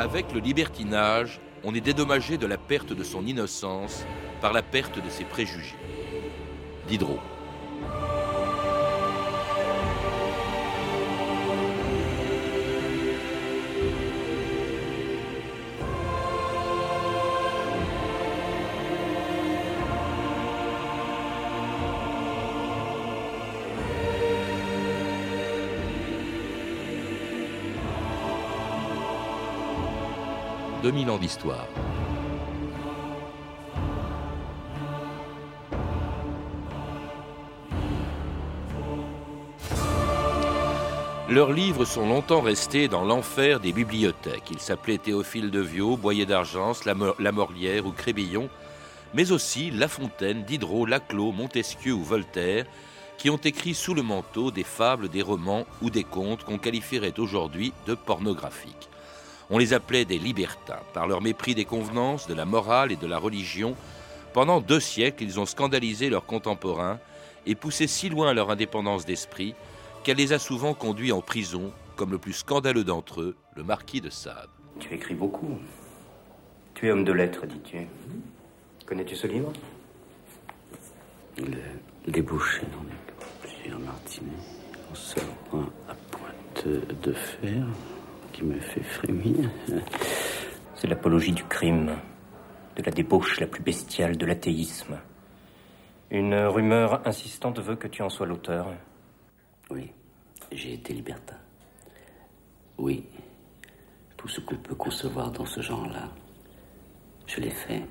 Avec le libertinage, on est dédommagé de la perte de son innocence par la perte de ses préjugés. Diderot. 2000 ans d'histoire. Leurs livres sont longtemps restés dans l'enfer des bibliothèques. Ils s'appelaient Théophile de Viau, Boyer d'Argence, Lamorlière ou Crébillon, mais aussi La Fontaine, Diderot, Laclos, Montesquieu ou Voltaire, qui ont écrit sous le manteau des fables, des romans ou des contes qu'on qualifierait aujourd'hui de pornographiques. On les appelait des libertins. Par leur mépris des convenances, de la morale et de la religion, pendant deux siècles, ils ont scandalisé leurs contemporains et poussé si loin leur indépendance d'esprit qu'elle les a souvent conduits en prison, comme le plus scandaleux d'entre eux, le marquis de Sade. Tu écris beaucoup. Tu es homme de lettres, dis-tu. Connais-tu ce livre? Le débouché dans plusieurs martinets, en seul point à pointe de fer qui me fait frémir. C'est l'apologie du crime, de la débauche la plus bestiale de l'athéisme. Une rumeur insistante veut que tu en sois l'auteur. Oui, j'ai été libertin. Oui, tout ce qu'on peut concevoir dans ce genre-là, je l'ai fait.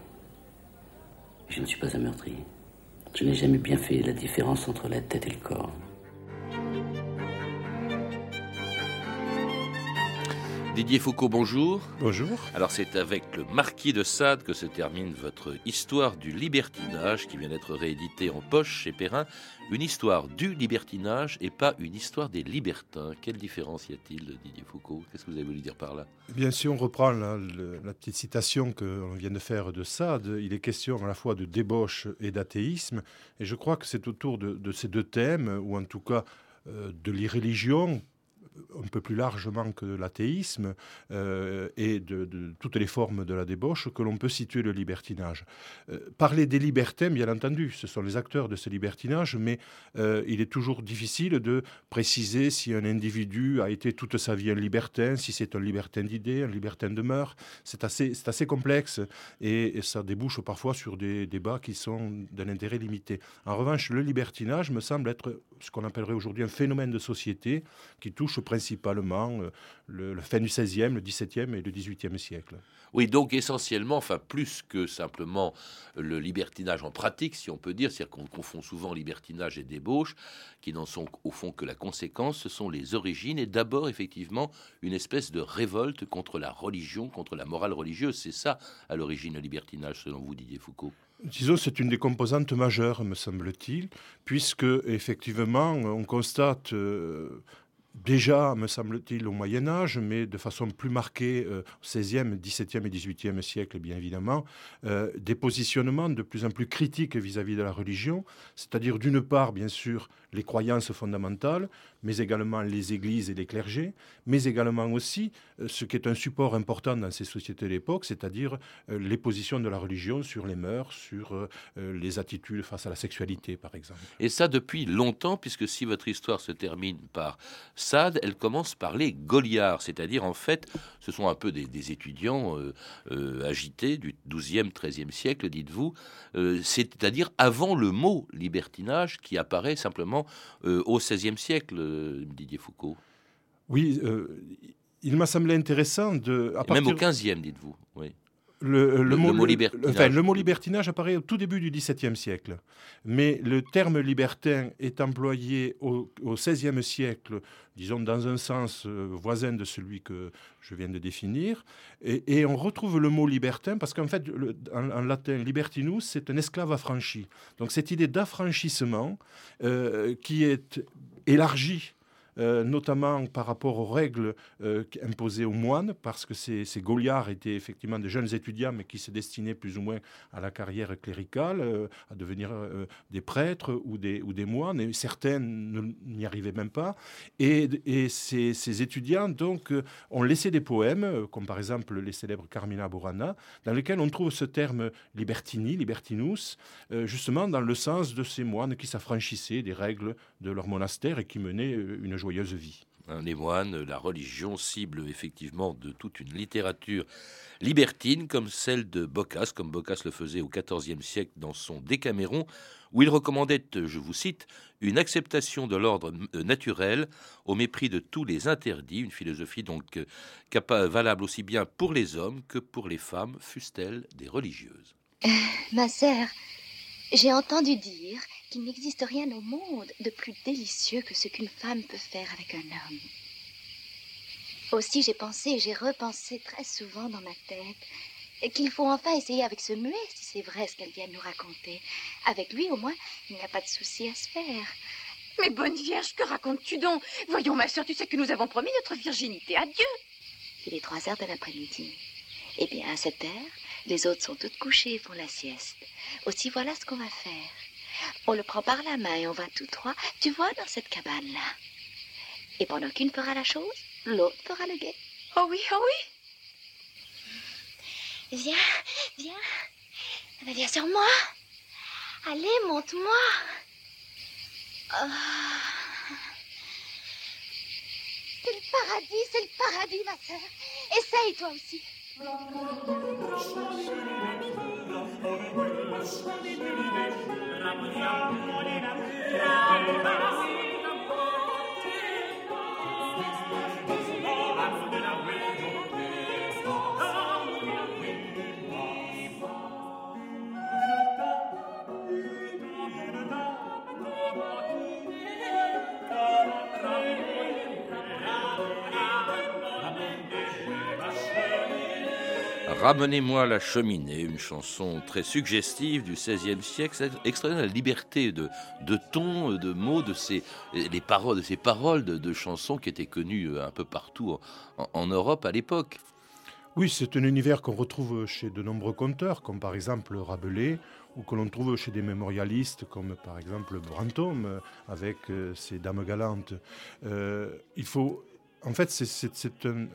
Je ne suis pas un meurtrier. Je n'ai jamais bien fait la différence entre la tête et le corps. Didier Foucault, bonjour. Bonjour. Alors c'est avec le Marquis de Sade que se termine votre histoire du libertinage qui vient d'être réédité en poche chez Perrin. Une histoire du libertinage et pas une histoire des libertins. Quelle différence y a-t-il, Didier Foucault? Qu'est-ce que vous avez voulu dire par là? Bien sûr, on reprend la, petite citation qu'on vient de faire de Sade. Il est question à la fois de débauche et d'athéisme. Et je crois que c'est autour de, ces deux thèmes, ou en tout cas euh, de l'irréligion, un peu plus largement que l'athéisme euh, et de, toutes les formes de la débauche que l'on peut situer le libertinage. Euh, parler des libertins, bien entendu, ce sont les acteurs de ce libertinage, mais euh, il est toujours difficile de préciser si un individu a été toute sa vie un libertin, si c'est un libertin d'idées, un libertin de mœurs. C'est assez, assez complexe et, et, ça débouche parfois sur des débats qui sont d'un intérêt limité. En revanche, le libertinage me semble être ce qu'on appellerait aujourd'hui un phénomène de société qui touche principalement euh, le, fin du XVIe, le XVIIe et le XVIIIe siècle. Oui, donc essentiellement, enfin plus que simplement le libertinage en pratique, si on peut dire, c'est-à-dire qu'on confond souvent libertinage et débauche, qui n'en sont au fond que la conséquence, ce sont les origines et d'abord effectivement une espèce de révolte contre la religion, contre la morale religieuse. C'est ça à l'origine le libertinage, selon vous, Didier Foucault? Disons, c'est une des composantes majeures, me semble-t-il, puisque effectivement, on constate euh, déjà, me semble-t-il, au Moyen Âge, mais de façon plus marquée euh, au XVIe, XVIIe et XVIIIe siècle, bien évidemment, euh, des positionnements de plus en plus critiques vis-à-vis de la religion, c'est-à-dire d'une part, bien sûr, les croyances fondamentales, mais également les églises et les clergés, mais également aussi euh, ce qui est un support important dans ces sociétés de l'époque, c'est-à-dire les positions de la religion sur les mœurs, sur les attitudes face à la sexualité, par exemple. Et ça depuis longtemps, puisque si votre histoire se termine par Sade, elle commence par les Goliards, c'est-à-dire en fait, ce sont un peu des, étudiants euh, euh, agités du XIIe, XIIIe siècle, dites-vous, euh, c'est-à-dire avant le mot libertinage qui apparaît simplement au XVIe siècle, Didier Foucault. Oui, il m'a semblé intéressant de... Même au XVe, dites-vous. Oui. Le, mot, libertinage. apparaît au tout début du XVIIe siècle. Mais le terme libertin est employé au, XVIe siècle, disons dans un sens euh, voisin de celui que je viens de définir. Et, on retrouve le mot libertin parce qu'en fait, en, latin, libertinus, c'est un esclave affranchi. Donc cette idée d'affranchissement euh, qui est élargie euh, notamment par rapport aux règles euh, imposées aux moines, parce que ces, Gauliards étaient effectivement de jeunes étudiants, mais qui se destinaient plus ou moins à la carrière cléricale, euh, à devenir des prêtres ou des, moines, et certains n'y arrivaient même pas. Et, ces, étudiants, donc, ont laissé des poèmes, comme par exemple les célèbres Carmina Burana, dans lesquels on trouve ce terme libertini, libertinus, justement dans le sens de ces moines qui s'affranchissaient des règles de leur monastère et qui menaient une joyeuse vie. Les moines, la religion cible effectivement de toute une littérature libertine comme celle de Boccace, comme Boccace le faisait au XIVe siècle dans son Décaméron, où il recommandait, je vous cite, une acceptation de l'ordre euh, naturel au mépris de tous les interdits, une philosophie donc euh, valable aussi bien pour les hommes que pour les femmes, fussent-elles des religieuses. Euh, ma sœur, j'ai entendu dire qu'il n'existe rien au monde de plus délicieux que ce qu'une femme peut faire avec un homme. Aussi j'ai pensé et j'ai repensé très souvent dans ma tête qu'il faut enfin essayer avec ce muet, si c'est vrai ce qu'elle vient de nous raconter. Avec lui, au moins, il n'y a pas de souci à se faire. Mais bonne vierge, que racontes-tu donc? Voyons, ma soeur, tu sais que nous avons promis notre virginité à Dieu. Il est trois heures de l'après-midi. Eh bien, à cette heure, les autres sont toutes couchées et font la sieste. Aussi, voilà ce qu'on va faire. On le prend par la main et on va tous trois, tu vois, dans cette cabane-là. Et pendant qu'une fera la chose, l'autre fera le guet. Oh oui, oh oui. Viens, viens. Viens sur moi. Allez, monte-moi. Oh. C'est le paradis, c'est le paradis, ma sœur. Essaye toi aussi. Siamo le Ramenez-moi la cheminée, une chanson très suggestive du XVIe siècle, extraire la liberté de, de ton, de mots, de ces, les paroles, de ces paroles de, chansons qui étaient connues euh, un peu partout en, Europe à l'époque. Oui, c'est un univers qu'on retrouve chez de nombreux conteurs, comme par exemple Rabelais, ou que l'on trouve chez des mémorialistes, comme par exemple Brantôme, euh, avec euh, ses Dames galantes. il faut en fait, c'est un,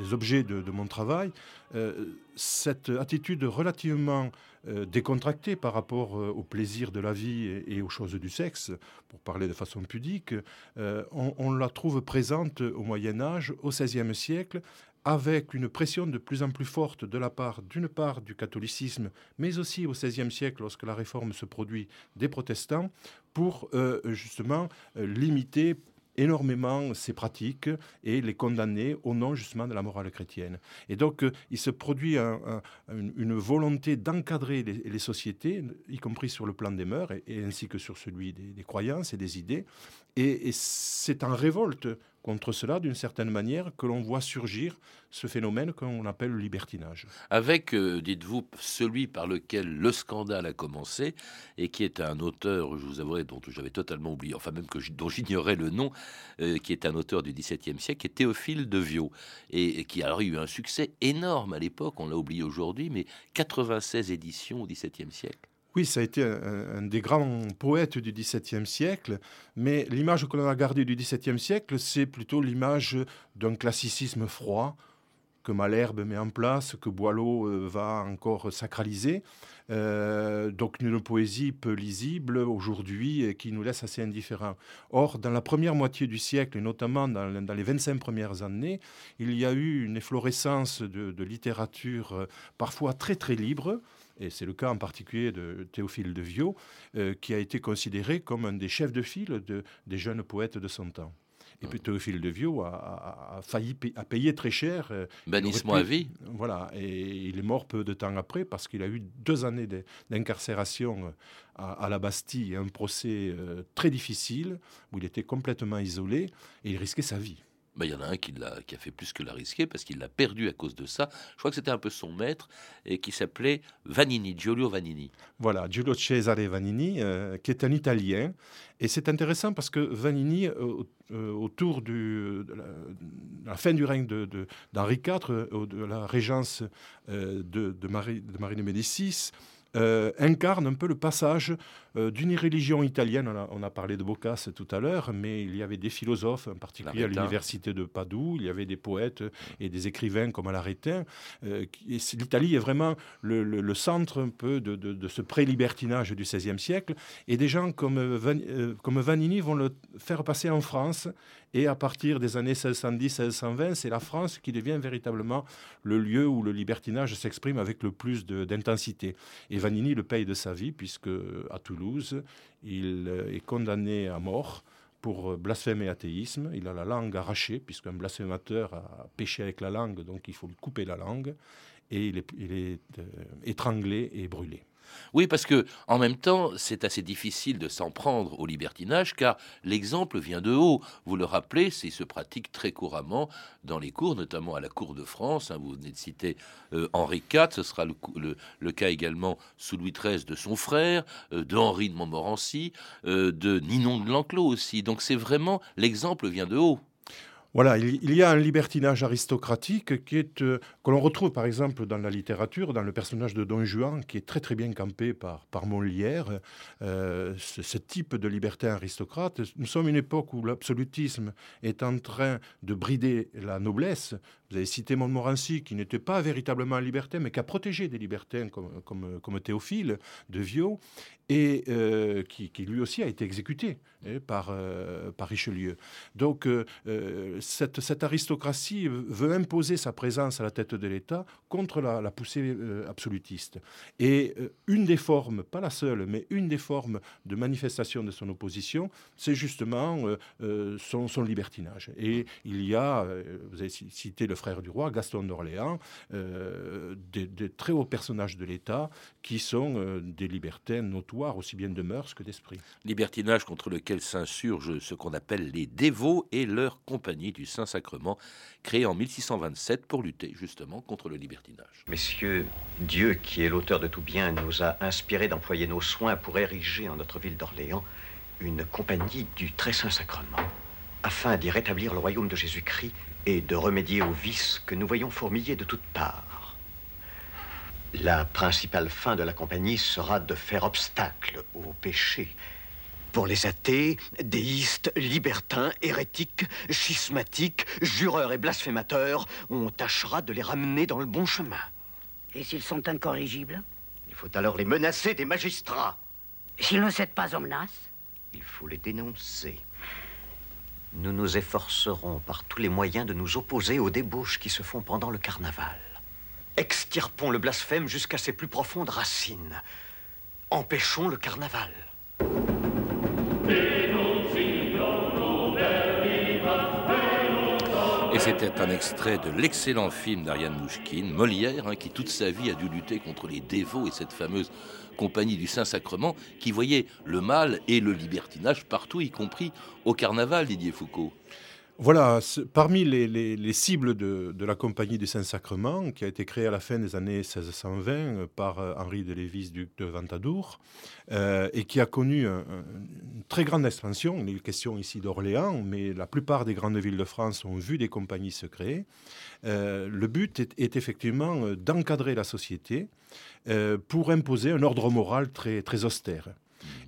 des objets de, mon travail, euh, cette attitude relativement euh, décontractée par rapport euh, au plaisir de la vie et, aux choses du sexe, pour parler de façon pudique, on, on, la trouve présente au Moyen Âge, au XVIe siècle, avec une pression de plus en plus forte de la part, d'une part, du catholicisme, mais aussi au XVIe siècle, lorsque la réforme se produit, des protestants, pour justement limiter énormément ces pratiques et les condamner au nom justement de la morale chrétienne. Et donc, euh, il se produit une, volonté d'encadrer les, sociétés, y compris sur le plan des mœurs, et, ainsi que sur celui des, croyances et des idées. et c'est en révolte contre cela, d'une certaine manière, que l'on voit surgir ce phénomène qu'on appelle le libertinage. Avec, euh, dites-vous, celui par lequel le scandale a commencé, et qui est un auteur, je vous avouerai, dont j'avais totalement oublié, enfin même que dont j'ignorais le nom, euh, qui est un auteur du XVIIe siècle, est Théophile de Viau, et, qui a eu un succès énorme à l'époque, on l'a oublié aujourd'hui, mais 96 éditions au XVIIe siècle. Oui, ça a été un, des grands poètes du XVIIe siècle, mais l'image que l'on a gardée du XVIIe siècle, c'est plutôt l'image d'un classicisme froid que Malherbe met en place, que Boileau euh, va encore sacraliser. Euh, donc une poésie peu lisible aujourd'hui et qui nous laisse assez indifférents. Or, dans la première moitié du siècle, et notamment dans, les 25 premières années, il y a eu une efflorescence de, littérature euh, parfois très très libre, et c'est le cas en particulier de Théophile de Viau, euh, qui a été considéré comme un des chefs de file des jeunes poètes de son temps. Et puis Théophile de Viau a, failli à payer très cher. Euh, Bannissement à vie. Voilà, et il est mort peu de temps après parce qu'il a eu deux années d'incarcération euh, à, la Bastille, un procès très difficile où il était complètement isolé et il risquait sa vie. Bah, il y en a un qui, a, qui a fait plus que la risquer parce qu'il l'a perdu à cause de ça. Je crois que c'était un peu son maître et qui s'appelait Vanini, Giulio Vanini. Voilà, Giulio Cesare Vanini, euh, qui est un Italien. Et c'est intéressant parce que Vanini, euh, euh, autour de la, fin du règne d'Henri IV, de la régence de Marie de Médicis, incarne un peu le passage euh, d'une religion italienne. On a, parlé de Boccace tout à l'heure, mais il y avait des philosophes, en particulier à l'université de Padoue, il y avait des poètes et des écrivains comme Alaretin. Euh, L'Italie est vraiment le, centre un peu de, ce pré-libertinage du XVIe siècle, et des gens comme, euh, comme Vanini vont le faire passer en France. Et à partir des années 1610-1620, c'est la France qui devient véritablement le lieu où le libertinage s'exprime avec le plus d'intensité. Et Vanini le paye de sa vie, puisque à Toulouse, il euh, est condamné à mort pour blasphème et athéisme. Il a la langue arrachée, puisqu'un blasphémateur a péché avec la langue, donc il faut lui couper la langue. Et il est, euh, étranglé et brûlé. Oui, parce que en même temps, c'est assez difficile de s'en prendre au libertinage, car l'exemple vient de haut. Vous le rappelez, c'est se pratique très couramment dans les cours, notamment à la Cour de France. Hein. vous venez de citer euh, Henri IV, ce sera le, cas également sous Louis XIII de son frère, euh, de Henri de Montmorency, euh, de Ninon de L'Enclos aussi. Donc c'est vraiment l'exemple vient de haut. Voilà, il, y a un libertinage aristocratique qui est, euh, que l'on retrouve par exemple dans la littérature, dans le personnage de Don Juan, qui est très très bien campé par, par Molière. Euh, ce, type de libertin aristocrate, nous sommes une époque où l'absolutisme est en train de brider la noblesse. Vous avez cité Montmorency, qui n'était pas véritablement un libertin, mais qui a protégé des libertins comme, comme, comme Théophile de Viau, et euh, qui, lui aussi a été exécuté hein, par, par Richelieu. Donc, cette, aristocratie veut imposer sa présence à la tête de l'État contre la, poussée euh, absolutiste. Et euh, une des formes, pas la seule, mais une des formes de manifestation de son opposition, c'est justement euh, son, libertinage. Et il y a, vous avez cité le frère du roi, Gaston d'Orléans, des, des, très hauts personnages de l'État qui sont des libertins notoires, aussi bien de mœurs que d'esprit. Libertinage contre lequel s'insurgent ce qu'on appelle les dévots et leurs compagnons du Saint-Sacrement, créé en 1627 pour lutter justement contre le libertinage. Messieurs, Dieu, qui est l'auteur de tout bien, nous a inspiré d'employer nos soins pour ériger en notre ville d'Orléans une compagnie du Très Saint-Sacrement, afin d'y rétablir le royaume de Jésus-Christ et de remédier aux vices que nous voyons fourmiller de toutes parts. La principale fin de la compagnie sera de faire obstacle au péché pour les athées, déistes, libertins, hérétiques, schismatiques, jureurs et blasphémateurs, on tâchera de les ramener dans le bon chemin. Et s'ils sont incorrigibles? Il faut alors les menacer des magistrats. S'ils ne cèdent pas aux menaces? Il faut les dénoncer. Nous nous efforcerons par tous les moyens de nous opposer aux débauches qui se font pendant le carnaval. Extirpons le blasphème jusqu'à ses plus profondes racines. Empêchons le carnaval. C'était un extrait de l'excellent film d'Ariane Mouchkine, Molière, hein, qui toute sa vie a dû lutter contre les dévots et cette fameuse compagnie du Saint-Sacrement qui voyait le mal et le libertinage partout, y compris au carnaval, Didier Foucault. Voilà, parmi les, cibles de, la Compagnie du Saint-Sacrement, qui a été créée à la fin des années 1620 euh, par euh, Henri de Lévis, duc de Ventadour, euh, et qui a connu une très grande expansion. Il est question ici d'Orléans, mais la plupart des grandes villes de France ont vu des compagnies se créer. le but est, effectivement d'encadrer la société pour imposer un ordre moral très austère.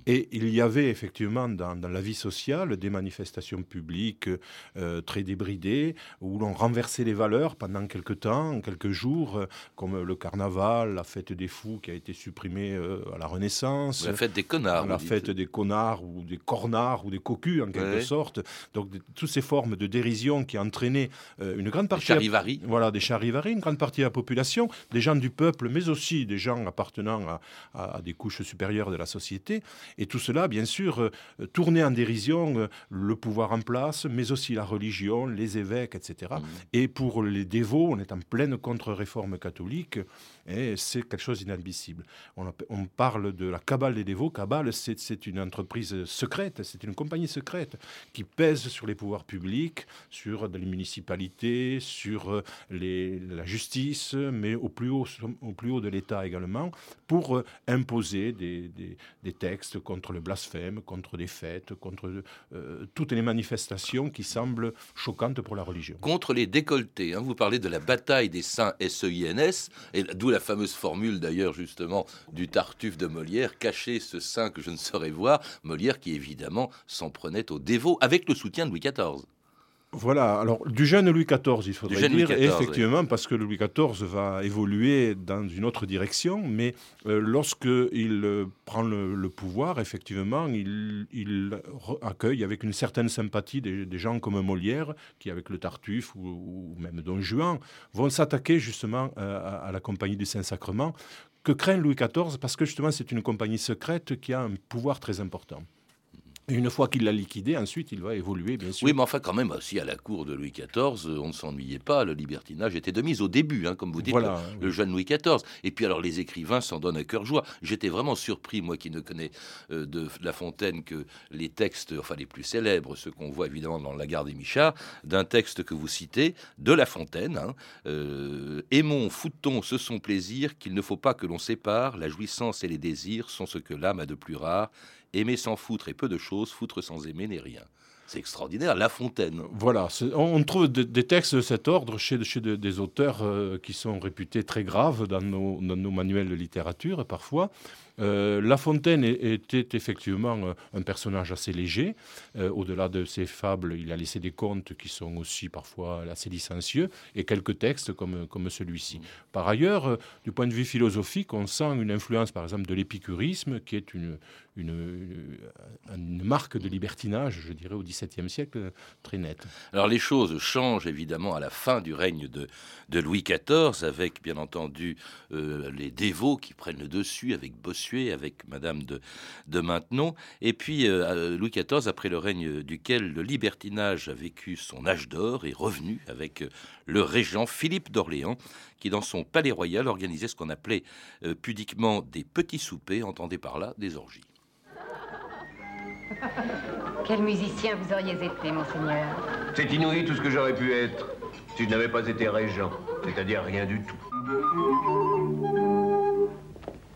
Et il y avait effectivement dans, la vie sociale des manifestations publiques euh, très débridées, où l'on renversait les valeurs pendant quelques temps, quelques jours, euh, comme le carnaval, la fête des fous qui a été supprimée euh, à la Renaissance. La fête des connards. La fête des connards ou des cornards ou des cocus en quelque sorte. Donc toutes ces formes de dérision qui entraînaient une grande partie... Des charivaris. voilà, des charivaris, une grande partie de la population, des gens du peuple, mais aussi des gens appartenant à des couches supérieures de la société, Et tout cela, bien sûr, euh, tournait en dérision euh, le pouvoir en place, mais aussi la religion, les évêques, etc. Mmh. Et pour les dévots, on est en pleine contre-réforme catholique, et c'est quelque chose d'inadmissible. On, on, parle de la cabale des dévots. Cabale, c'est une entreprise secrète, c'est une compagnie secrète qui pèse sur les pouvoirs publics, sur les municipalités, sur euh, les, la justice, mais au plus haut, au plus haut de l'État également, pour imposer des, des, textes contre le blasphème, contre des fêtes, contre euh, toutes les manifestations qui semblent choquantes pour la religion. Contre les décolletés, hein, vous parlez de la bataille des saints SEINS, et d'où la fameuse formule d'ailleurs justement du Tartuffe de Molière, cacher ce saint que je ne saurais voir, Molière qui évidemment s'en prenait aux dévots avec le soutien de Louis XIV. Voilà, alors du jeune Louis XIV, il faudrait dire, effectivement, parce que Louis XIV va évoluer dans une autre direction, mais euh, lorsqu'il euh, prend le, pouvoir, effectivement, il, accueille avec une certaine sympathie des, gens comme Molière, qui avec le Tartuffe ou, même Don Juan, vont s'attaquer justement euh, à la Compagnie du Saint-Sacrement, que craint Louis XIV, parce que justement c'est une compagnie secrète qui a un pouvoir très important une fois qu'il l'a liquidé, ensuite, il va évoluer, bien sûr. Oui, mais enfin, quand même, aussi à la cour de Louis XIV, on ne s'ennuyait pas. Le libertinage était de mise au début, hein, comme vous dites, le, jeune Louis XIV. Et puis, alors, les écrivains s'en donnent à cœur joie. J'étais vraiment surpris, moi qui ne connais euh, de La Fontaine que les textes, enfin, les plus célèbres, ceux qu'on voit évidemment dans La Garde des Michards, d'un texte que vous citez, de La Fontaine. Hein, euh, Aimons, foutons ce son plaisir qu'il ne faut pas que l'on sépare. La jouissance et les désirs sont ce que l'âme a de plus rare Aimer sans foutre est peu de choses, foutre sans aimer n'est rien. C'est extraordinaire, La Fontaine. Voilà, on trouve des textes de cet ordre chez, des auteurs euh, qui sont réputés très graves dans nos, dans nos manuels de littérature parfois. Euh, la Fontaine était effectivement euh, un personnage assez léger. Euh, au-delà de ses fables, il a laissé des contes qui sont aussi parfois assez licencieux et quelques textes comme, comme celui-ci. Par ailleurs, du point de vue philosophique, on sent une influence par exemple de l'épicurisme qui est une, une, une, marque de libertinage, je dirais, au Siècle, nette. Alors les choses changent évidemment à la fin du règne de, Louis XIV, avec bien entendu les dévots qui prennent le dessus, avec Bossuet avec Madame de, Maintenon. Et puis euh, Louis XIV, après le règne duquel le libertinage a vécu son âge d'or, est revenu avec euh, le régent Philippe d'Orléans, qui dans son palais royal organisait ce qu'on appelait euh, pudiquement des petits soupers, entendez par là des orgies. Quel musicien vous auriez été, monseigneur C'est inouï tout ce que j'aurais pu être si je n'avais pas été régent, c'est-à-dire rien du tout.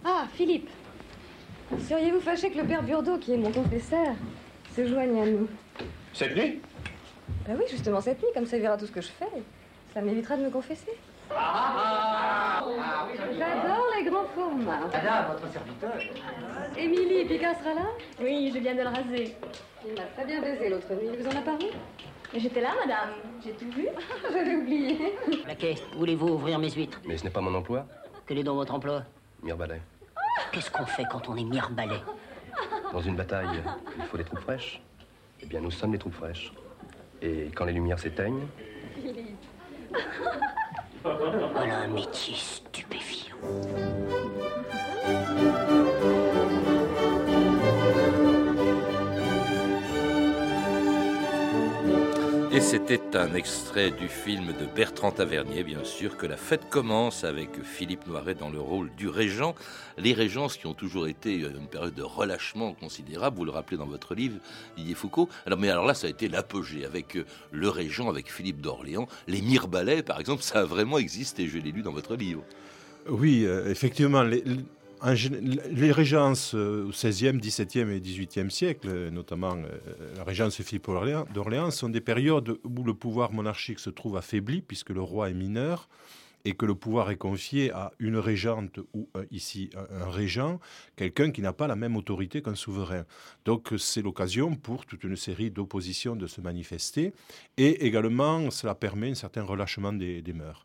Ah, Philippe, seriez-vous fâché que le père Burdeau, qui est mon confesseur, se joigne à nous Cette nuit Ben oui, justement cette nuit, comme ça il verra tout ce que je fais. Ça m'évitera de me confesser. J'adore formats. Madame, votre serviteur. Émilie, Picard sera là Oui, je viens de le raser. Il m'a très bien baisé l'autre nuit. Il vous en a parlé J'étais là, madame. J'ai tout vu. J'avais oublié. Laquais, voulez-vous ouvrir mes huîtres Mais ce n'est pas mon emploi. Quel est donc votre emploi Mirebalais. Qu'est-ce qu'on fait quand on est mirebalais Dans une bataille, il faut des troupes fraîches. Eh bien, nous sommes les troupes fraîches. Et quand les lumières s'éteignent... Voilà un métier stupéfiant. Et c'était un extrait du film de Bertrand Tavernier, bien sûr, que la fête commence avec Philippe Noiret dans le rôle du régent. Les régences qui ont toujours été une période de relâchement considérable, vous le rappelez dans votre livre, Didier Foucault. Alors, mais alors là, ça a été l'apogée avec euh, le régent, avec Philippe d'Orléans. Les Mirebalais, par exemple, ça a vraiment existé, je l'ai lu dans votre livre. Oui, euh, effectivement, les, régences euh, au XVIe, XVIIe et XVIIIe siècle, notamment euh, la régence Philippe d'Orléans, sont des périodes où le pouvoir monarchique se trouve affaibli, puisque le roi est mineur, et que le pouvoir est confié à une régente ou euh, ici un, régent, quelqu'un qui n'a pas la même autorité qu'un souverain. Donc c'est l'occasion pour toute une série d'oppositions de se manifester et également cela permet un certain relâchement des, mœurs.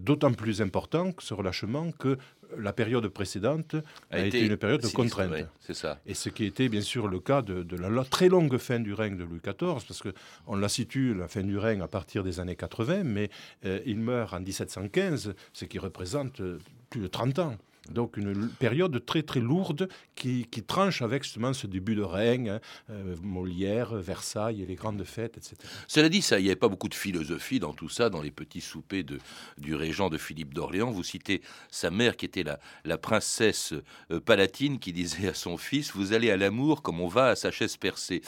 D'autant plus important que ce relâchement que la période précédente a, été, une période de contrainte. c'est ça. Et ce qui était bien sûr le cas de, la, très longue fin du règne de Louis XIV, parce qu'on la situe, la fin du règne, à partir des années 80, mais euh, il meurt en 1715, ce qui représente euh, plus de 30 ans. Donc une période très très lourde qui, tranche avec justement ce début de règne, hein, euh, Molière, Versailles les grandes fêtes, etc. Cela dit, ça, il n'y avait pas beaucoup de philosophie dans tout ça, dans les petits soupers de, du régent de Philippe d'Orléans. Vous citez sa mère qui était la, la princesse euh, palatine qui disait à son fils, vous allez à l'amour comme on va à sa chaise percée.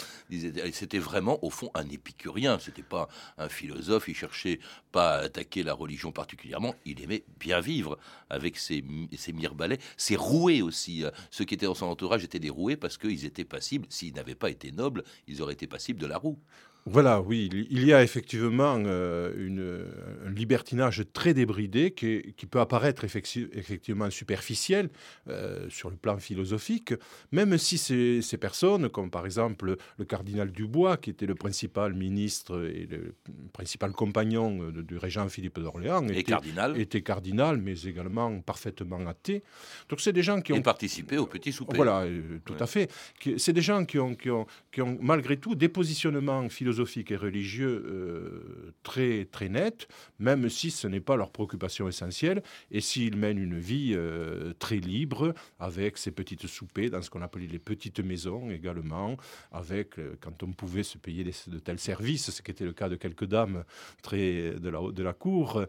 C'était vraiment au fond un épicurien, c'était pas un philosophe, il cherchait pas à attaquer la religion particulièrement, il aimait bien vivre avec ses, ses balais, c'est roué aussi. Euh, ceux qui étaient dans son entourage étaient des roués parce qu'ils étaient passibles. S'ils n'avaient pas été nobles, ils auraient été passibles de la roue. Voilà, oui, il y a effectivement euh, une, un libertinage très débridé qui, qui peut apparaître effectivement superficiel euh, sur le plan philosophique, même si ces, ces, personnes, comme par exemple le cardinal Dubois, qui était le principal ministre et le principal compagnon du régent Philippe d'Orléans, était cardinal. était cardinal, mais également parfaitement athée. Donc c'est des gens qui ont... participé au petit souper. Voilà, euh, tout à fait. C'est des gens qui ont, qui, ont, qui ont, malgré tout, des positionnements philosophiques philosophiques et religieux euh, très, très nets, même si ce n'est pas leur préoccupation essentielle, et s'ils mènent une vie euh, très libre, avec ces petites soupées dans ce qu'on appelait les petites maisons également, avec, euh, quand on pouvait se payer de tels services, ce qui était le cas de quelques dames très de la, de la cour,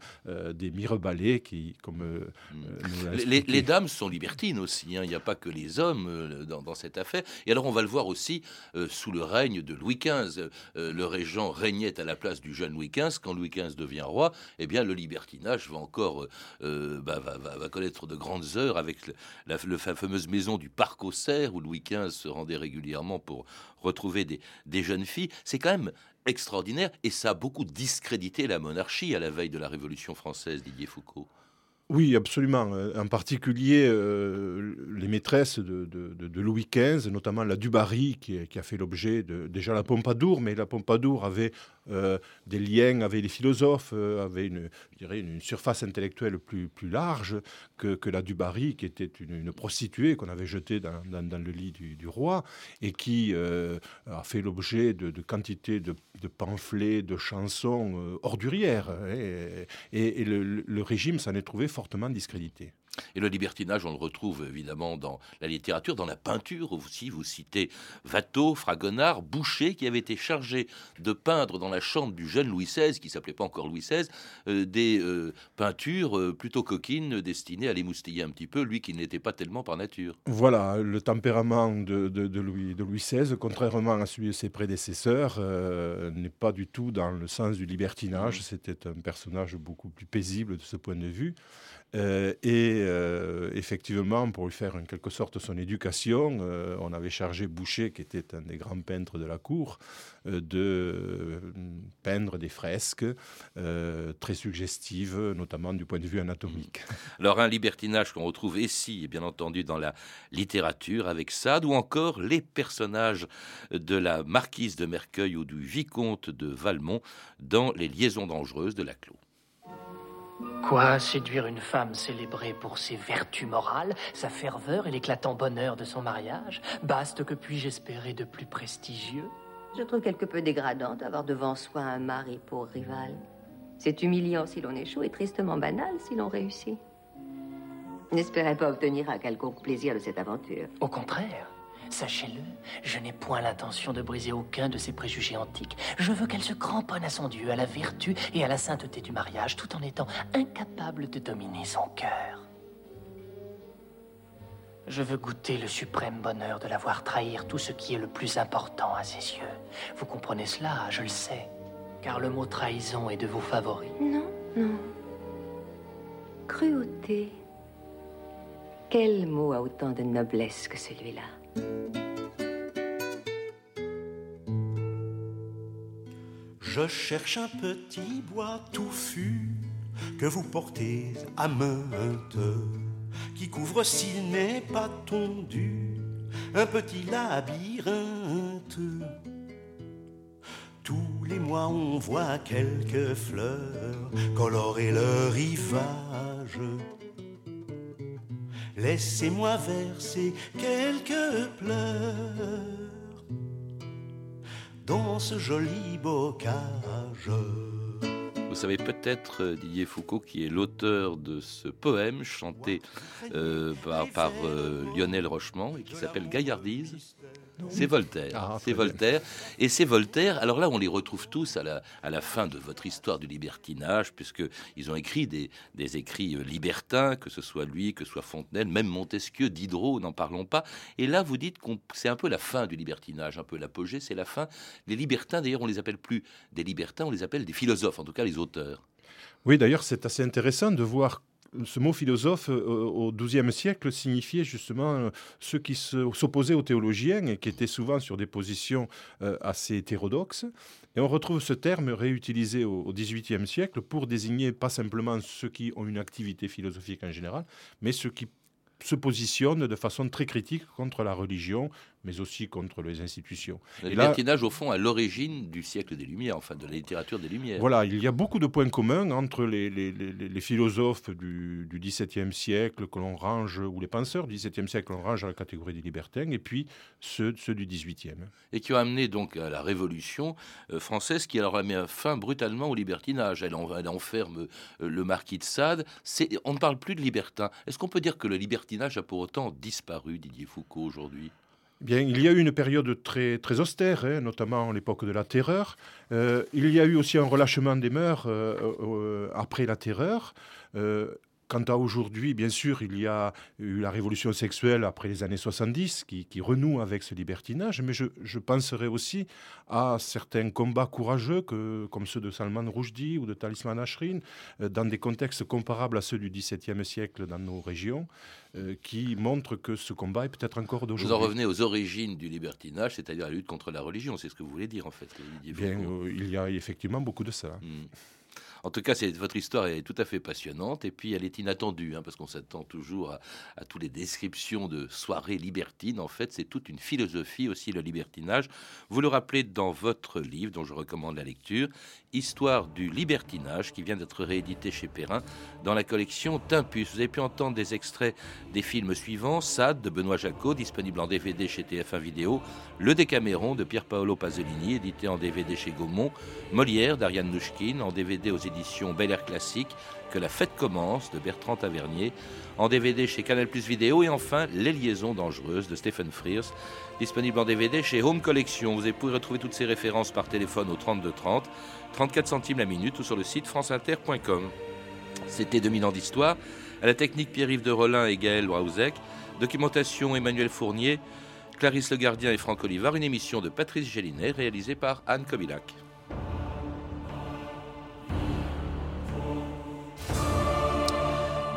des mirebalais qui, comme... les, les, dames sont libertines aussi, hein. il n'y a pas que les hommes dans, dans, cette affaire, et alors on va le voir aussi sous le règne de Louis XV le régent régnait à la place du jeune Louis XV, quand Louis XV devient roi, eh bien le libertinage va encore euh, bah, va, connaître de grandes heures avec la, fameuse maison du Parc aux Cerfs où Louis XV se rendait régulièrement pour retrouver des, des jeunes filles. C'est quand même extraordinaire et ça a beaucoup discrédité la monarchie à la veille de la Révolution française, Didier Foucault. Oui, absolument. Euh, en particulier, euh, les maîtresses de, Louis XV, notamment la Dubarry, qui, a fait l'objet de déjà la Pompadour, mais la Pompadour avait euh, des liens avec les philosophes, avait une, surface intellectuelle plus, large que, que la Dubarry, qui était une, prostituée qu'on avait jetée dans, le lit du, roi et qui a fait l'objet de, quantités de, pamphlets, de chansons ordurières. Hein, et, le, le, régime s'en est trouvé fortement discrédité. Et le libertinage, on le retrouve évidemment dans la littérature, dans la peinture aussi. Vous citez Watteau, Fragonard, Boucher, qui avait été chargé de peindre dans la chambre du jeune Louis XVI, qui s'appelait pas encore Louis XVI, euh, des euh, peintures euh, plutôt coquines destinées à l'émoustiller un petit peu, lui qui n'était pas tellement par nature. Voilà, le tempérament de, Louis, de Louis XVI, contrairement à celui de ses prédécesseurs, n'est pas du tout dans le sens du libertinage. Mmh. C'était un personnage beaucoup plus paisible de ce point de vue. Et euh, effectivement, pour lui faire en quelque sorte son éducation, euh, on avait chargé Boucher, qui était un des grands peintres de la cour, de peindre des fresques très suggestives, notamment du point de vue anatomique. Alors un libertinage qu'on retrouve ici, bien entendu, dans la littérature avec Sade, ou encore les personnages de la marquise de Mercueil ou du vicomte de Valmont dans Les liaisons dangereuses de la Clos. Quoi séduire une femme célébrée pour ses vertus morales, sa ferveur et l'éclatant bonheur de son mariage? Baste que puis-je espérer de plus prestigieux? Je trouve quelque peu dégradant d'avoir devant soi un mari pour rival. C'est humiliant si l'on échoue et tristement banal si l'on réussit. N'espérez pas obtenir un quelconque plaisir de cette aventure. Au contraire. Sachez-le, je n'ai point l'intention de briser aucun de ses préjugés antiques. Je veux qu'elle se cramponne à son Dieu, à la vertu et à la sainteté du mariage, tout en étant incapable de dominer son cœur. Je veux goûter le suprême bonheur de la voir trahir tout ce qui est le plus important à ses yeux. Vous comprenez cela, je le sais, car le mot trahison est de vos favoris. Non, non. Cruauté. Quel mot a autant de noblesse que celui-là? Je cherche un petit bois touffu que vous portez à mainte, qui couvre s'il n'est pas tondu un petit labyrinthe. Tous les mois on voit quelques fleurs colorer le rivage Laissez-moi verser quelques pleurs dans ce joli bocage. Vous savez peut-être, euh, Didier Foucault, qui est l'auteur de ce poème chanté euh, par, par euh, Lionel Rochement et qui s'appelle Gaillardise. C'est Voltaire. Ah, c'est Voltaire. Et c'est Voltaire. Alors là, on les retrouve tous à la, à la fin de votre histoire du libertinage, puisqu'ils ont écrit des, des écrits euh, libertins, que ce soit lui, que ce soit Fontenelle, même Montesquieu, Diderot, n'en parlons pas. Et là, vous dites que c'est un peu la fin du libertinage, un peu l'apogée, c'est la fin. Les libertins, d'ailleurs, on les appelle plus des libertins, on les appelle des philosophes, en tout cas les auteurs. Oui, d'ailleurs, c'est assez intéressant de voir ce mot philosophe euh, au XIIe siècle signifiait justement euh, ceux qui s'opposaient aux théologiens et qui étaient souvent sur des positions euh, assez hétérodoxes. Et on retrouve ce terme réutilisé au XVIIIe siècle pour désigner pas simplement ceux qui ont une activité philosophique en général, mais ceux qui se positionnent de façon très critique contre la religion, mais aussi contre les institutions. Le Et là- libertinage, au fond, à l'origine du siècle des Lumières, enfin de la littérature des Lumières. Voilà, il y a beaucoup de points communs entre les, les- les- les philosophes du, du XVIIe siècle que l'on range, ou les penseurs du XVIIe siècle que l'on range à la catégorie des libertins, et puis ceux, ceux du XVIIIe. et qui ont amené donc à la Révolution euh, française, qui alors a mis fin brutalement au libertinage. Elle, en- elle enferme euh, le marquis de Sade. On ne parle plus de libertin. Est-ce qu'on peut dire que le libertinage a pour autant disparu, Didier Foucault, aujourd'hui? Bien, il y a eu une période très, très austère, hein, notamment l'époque de la Terreur. Euh, il y a eu aussi un relâchement des mœurs euh, euh, après la Terreur. Quant à aujourd'hui, bien sûr, il y a eu la révolution sexuelle après les années 70 qui, qui renoue avec ce libertinage, mais je, je penserai aussi à certains combats courageux que, comme ceux de Salman Rushdie ou de Talisman Ashrin, euh, dans des contextes comparables à ceux du XVIIe siècle dans nos régions, euh, qui montrent que ce combat est peut-être encore Vous d'aujourd'hui. en revenez aux origines du libertinage, c'est-à-dire la lutte contre la religion. C'est ce que vous voulez dire, en fait, Bien, euh, il y a effectivement beaucoup de ça. Hmm. En tout cas, c'est- votre histoire est tout à fait passionnante et puis elle est inattendue hein, parce qu'on s'attend toujours à, à toutes les descriptions de soirées libertines. En fait, c'est toute une philosophie aussi, le libertinage. Vous le rappelez dans votre livre, dont je recommande la lecture, Histoire du libertinage, qui vient d'être réédité chez Perrin dans la collection Timpus. Vous avez pu entendre des extraits des films suivants Sade de Benoît Jacot, disponible en DVD chez TF1 Vidéo, Le Décaméron de Pier Paolo Pasolini, édité en DVD chez Gaumont, Molière d'Ariane Nouchkine, en DVD aux éditions Bel Air Classique, Que la fête commence de Bertrand Tavernier, en DVD chez Canal Plus Vidéo, et enfin Les liaisons dangereuses de Stephen Frears, disponible en DVD chez Home Collection. Vous pouvez retrouver toutes ces références par téléphone au 32 30, 34 centimes la minute ou sur le site franceinter.com. C'était 2000 ans d'histoire. À la technique Pierre-Yves de Rollin et Gaël Brauzek. Documentation Emmanuel Fournier. Clarisse Le Gardien et Franck Olivard. Une émission de Patrice Gélinet réalisée par Anne Kobilac.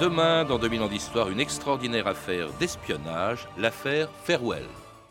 Demain, dans 2000 ans d'histoire, une extraordinaire affaire d'espionnage, l'affaire Farewell.